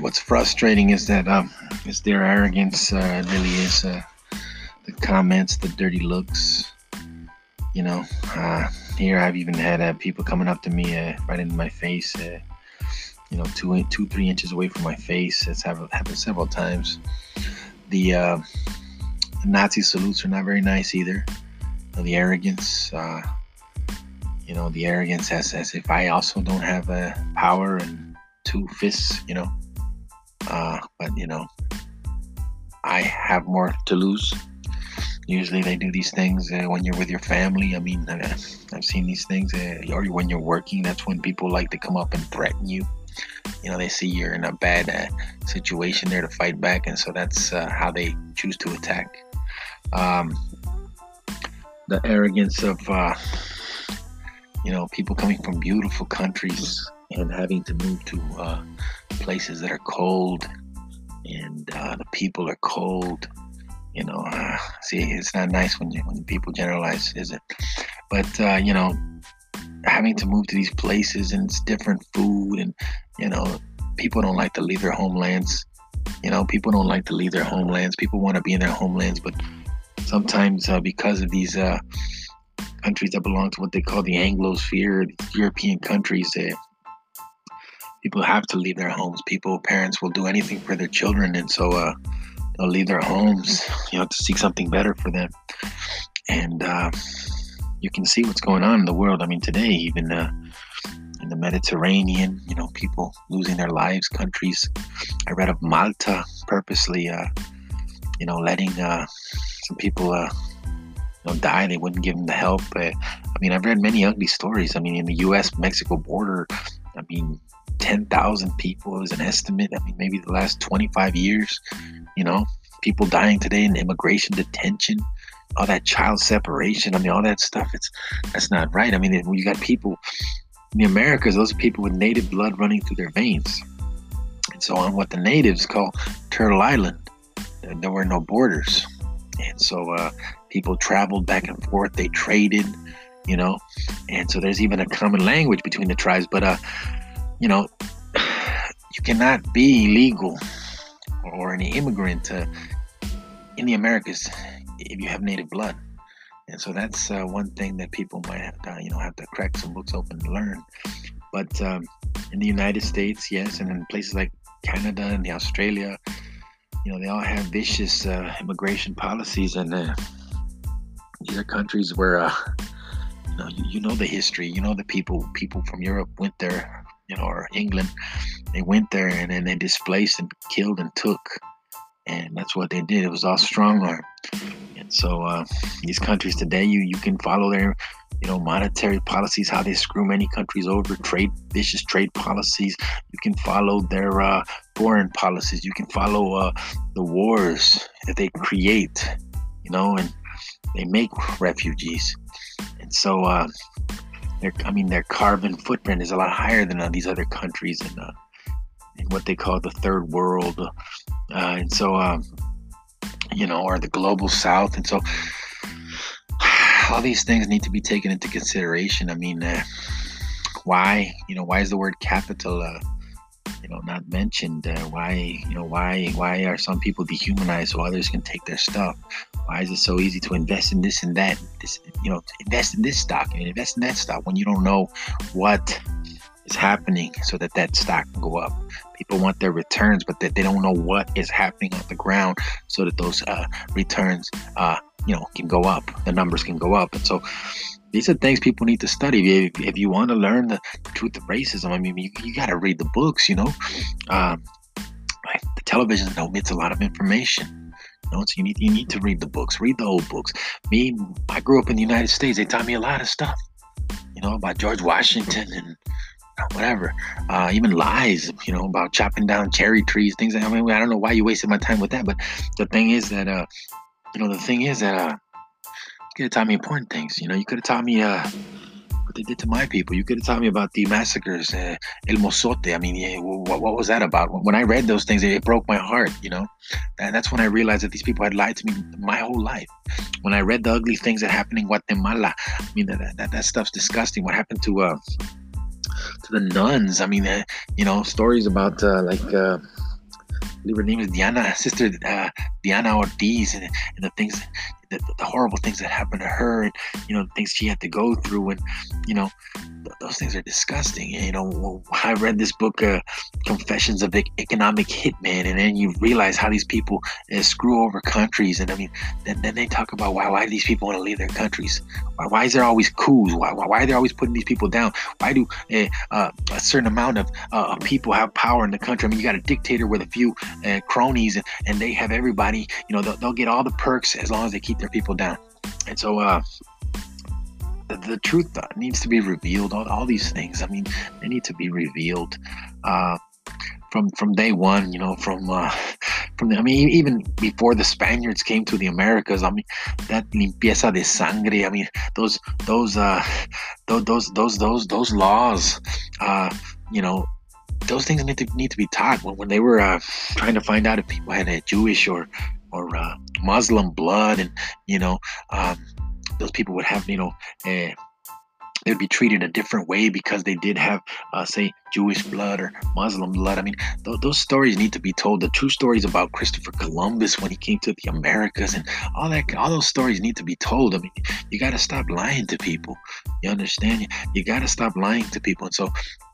what's frustrating is that um, is their arrogance. Uh, really is uh, the comments, the dirty looks. You know, uh, here I've even had uh, people coming up to me uh, right in my face. Uh, you know, two, two, three inches away from my face. It's happened, happened several times. The, Nazi salutes are not very nice either. You know, the arrogance, you know, the arrogance as, as if I also don't have a power and two fists, you know. Uh, but you know, I have more to lose. Usually they do these things uh, when you're with your family. I mean, I've seen these things, uh, or when you're working. That's when people like to come up and threaten you. You know, they see you're in a bad uh, situation there to fight back, and so that's uh, how they choose to attack. Um, the arrogance of, uh, you know, people coming from beautiful countries and having to move to uh, places that are cold and uh, the people are cold. You know, uh, see, it's not nice when you, when people generalize, is it? But uh, you know, having to move to these places and it's different food, and you know, people don't like to leave their homelands. You know, people don't like to leave their homelands. People want to be in their homelands, but sometimes uh, because of these uh, countries that belong to what they call the Anglosphere, European countries, uh, people have to leave their homes. People, parents will do anything for their children, and so uh, they'll leave their homes, you know, to seek something better for them. And uh, you can see what's going on in the world. I mean, today, even uh, in the Mediterranean, you know, people losing their lives, countries. I read of Malta purposely, uh, you know, letting uh, some people. Uh, you know, die. They wouldn't give them the help. I mean, I've read many ugly stories. I mean, in the U.S.-Mexico border, I mean, 10,000 people is an estimate. I mean, maybe the last 25 years, you know, people dying today in immigration detention, all that child separation. I mean, all that stuff. It's that's not right. I mean, you got people in the Americas, those people with native blood running through their veins. And so, on what the natives call Turtle Island, there were no borders. And so, uh, people traveled back and forth, they traded, you know, and so there's even a common language between the tribes. But, uh, you know, you cannot be legal or an immigrant uh, in the Americas if you have native blood. And so that's uh, one thing that people might have to, you know, have to crack some books open to learn. But um, in the United States, yes, and in places like Canada and the Australia, you know, they all have vicious uh, immigration policies, and uh, these are countries where, uh, you know, you, you know the history, you know the people. People from Europe went there you know, or England. They went there and then they displaced and killed and took. And that's what they did. It was all strong arm. And so uh, these countries today, you you can follow their, you know, monetary policies, how they screw many countries over, trade vicious trade policies. You can follow their uh, foreign policies. You can follow uh, the wars that they create, you know, and they make refugees. And so uh, their I mean their carbon footprint is a lot higher than uh, these other countries in, uh, in what they call the third world, uh, and so um, you know, or the global south, and so all these things need to be taken into consideration. I mean, uh, why you know why is the word capital uh, you know not mentioned? Uh, why you know why why are some people dehumanized so others can take their stuff? Why is it so easy to invest in this and that? This, you know, invest in this stock and invest in that stock when you don't know what is happening so that that stock can go up. People want their returns, but that they don't know what is happening on the ground so that those uh, returns, uh, you know, can go up. The numbers can go up, and so these are things people need to study. If, if you want to learn the, truth of racism, I mean, you, you got to read the books. You know, um, the television omits a lot of information know, so you need you need to read the books, read the old books. Me, I grew up in the United States. They taught me a lot of stuff, you know, about George Washington and whatever, uh, even lies, you know, about chopping down cherry trees, things. I mean, I don't know why you wasted my time with that, but the thing is that, uh, you know, the thing is that, uh, you could have taught me important things. You know, you could have taught me, uh, what they did to my people. You could have taught me about the massacres, uh, El Mozote. I mean, yeah, what, what, was that about? When I read those things, it, broke my heart, you know? And that's when I realized that these people had lied to me my whole life. When I read the ugly things that happened in Guatemala, I mean, that, that, that stuff's disgusting. What happened to, uh, to the nuns? I mean, uh, you know, stories about, uh, like, uh, I believe her name is Diana, Sister uh, Diana Ortiz, and, and the things, the, the, horrible things that happened to her, and you know, things she had to go through, and you know, th- those things are disgusting. And, you know, I read this book, uh, Confessions of Economic Hitman, and then you realize how these people uh, screw over countries, and I mean, then, then they talk about why why do these people want to leave their countries? Why, why is there always coups? Why, why, why are they always putting these people down? Why do uh, uh, a certain amount of uh, people have power in the country? I mean, you got a dictator with a few uh, cronies, and, and they have everybody. You know, they'll, they'll get all the perks as long as they keep their people down. And so, uh, the, the truth needs to be revealed. All, all these things, I mean, they need to be revealed. Uh, from from day one, you know, from uh, from the, I mean, even before the Spaniards came to the Americas, I mean, that limpieza de sangre, I mean, those those uh, those those those those, those laws, uh, you know, those things need to need to be taught. When when they were uh, trying to find out if people had a Jewish or or uh, Muslim blood, and you know, um, those people would have, you know, a they'd be treated a different way because they did have, uh, say, Jewish blood or Muslim blood. I mean, th- those stories need to be told. The true stories about Christopher Columbus when he came to the Americas and all that, all those stories need to be told. I mean, you got to stop lying to people. You understand? You, got to stop lying to people. And so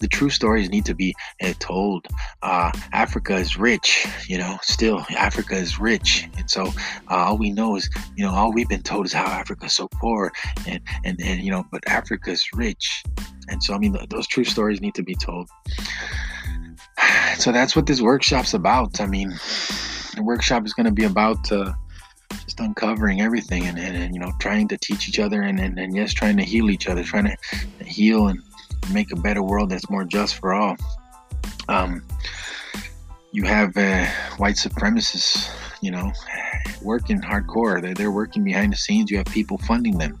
the true stories need to be uh, told. Uh, Africa is rich, you know, still Africa is rich. And so uh, all we know is, you know, all we've been told is how Africa is so poor and, and, and, you know, but Africa is rich. And so, I mean, those true stories need to be told. So that's what this workshop's about. I mean, the workshop is going to be about uh, just uncovering everything and, and, and, you know, trying to teach each other and, and, and yes, trying to heal each other, trying to heal and make a better world that's more just for all. Um, you have uh, white supremacists, you know, working hardcore. They're, they're working behind the scenes. You have people funding them.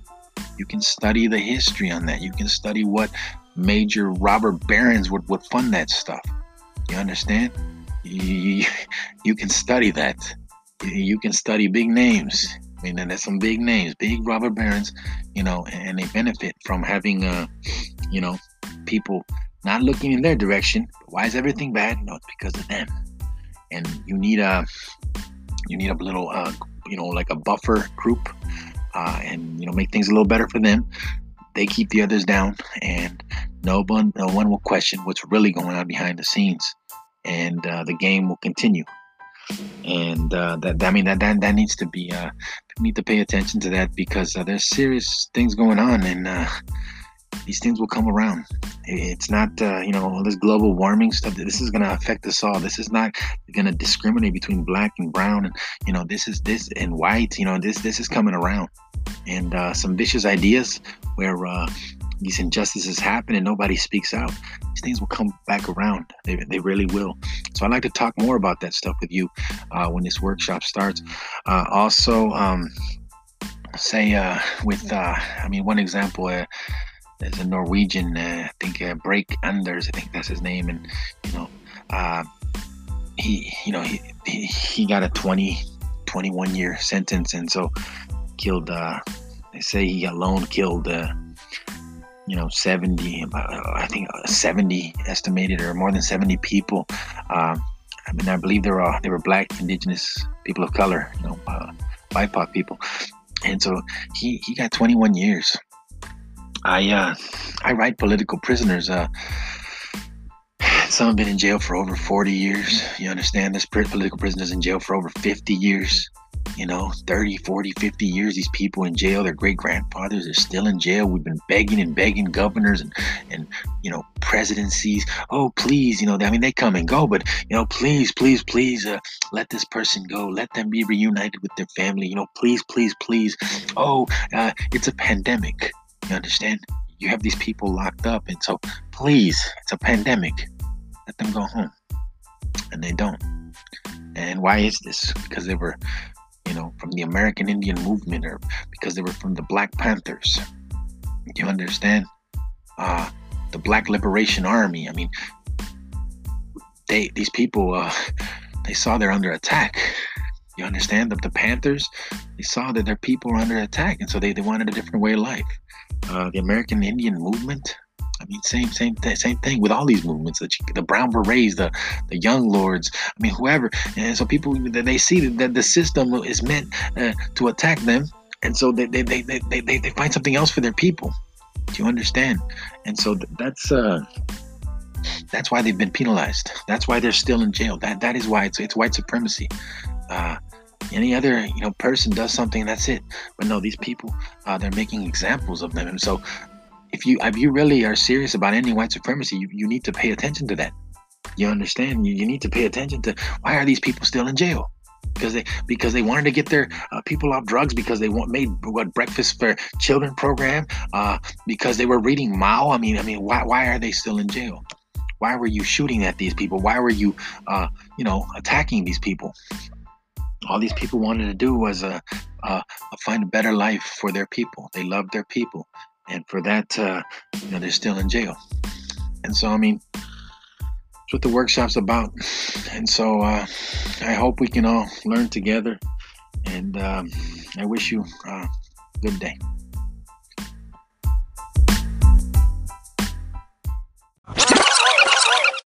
You can study the history on that. You can study what major robber barons would, would fund that stuff. You understand? You, you can study that. You can study big names. I mean, there's some big names, big robber barons, you know, and they benefit from having, uh, you know, people not looking in their direction. Why is everything bad? No, it's because of them. And you need a you need a little uh, you know like a buffer group, uh, and you know make things a little better for them. They keep the others down, and no one no one will question what's really going on behind the scenes, and uh, the game will continue. And uh, that I mean that that, that needs to be uh, need to pay attention to that because uh, there's serious things going on, and uh, these things will come around. It's not, uh, you know, this global warming stuff. This is going to affect us all. This is not going to discriminate between black and brown, and you know, this is this and white. You know, this this is coming around, and uh, some vicious ideas where uh, these injustices happen and nobody speaks out. These things will come back around. They, they really will. So I'd like to talk more about that stuff with you uh, when this workshop starts. Uh, also. Um, say uh, with uh, I mean one example there's a Norwegian, uh, I think uh, Breivik Anders, I think that's his name, and you know, uh, he, you know, he, he, he got a 20, 21 year sentence, and so killed. Uh, they say he alone killed, uh, you know, 70, I think uh, 70 estimated, or more than 70 people. I mean, I believe they were they were black, indigenous people of color, you know, BIPOC people, and so he he got 21 years I uh, I write political prisoners. Uh, some have been in jail for over 40 years. You understand? This political prisoners in jail for over 50 years. You know, 30, 40, 50 years. These people in jail, their great grandfathers are still in jail. We've been begging and begging governors and, and you know, presidencies. Oh, please, you know, I mean, they come and go, but, you know, please, please, please uh, let this person go. Let them be reunited with their family. You know, please, please, please. Oh, uh, it's a pandemic you understand? You have these people locked up, and so please, it's a pandemic. Let them go home. And they don't. And why is this? Because they were, you know, from the American Indian movement or because they were from the Black Panthers. You understand? Uh, the Black Liberation Army. I mean, they these people uh, they saw they're under attack. You understand? The, the Panthers, they saw that their people were under attack, and so they, they wanted a different way of life uh, the American Indian movement. I mean, same, same, same thing with all these movements. The, the brown berets, the the young lords. I mean, whoever. And so people they see that the system is meant uh, to attack them, and so they they, they, they, they they find something else for their people. Do you understand? And so that's uh that's why they've been penalized. That's why they're still in jail. That that is why it's it's white supremacy. Uh, any other you know person does something, that's it. But no, these people uh, they're making examples of them. And so, if you if you really are serious about ending white supremacy, you, you need to pay attention to that. You understand? You, you need to pay attention to why are these people still in jail? because they because they wanted to get their uh, people off drugs because they want made what breakfast for children program uh, because they were reading Mao. I mean, I mean, why why are they still in jail? Why were you shooting at these people? Why were you, uh, you know, attacking these people? All these people wanted to do was uh, uh, find a better life for their people. They loved their people, and for that, uh, you know, they're still in jail. And so, I mean, that's what the workshop's about. And so, uh, I hope we can all learn together. And um, I wish you a good day.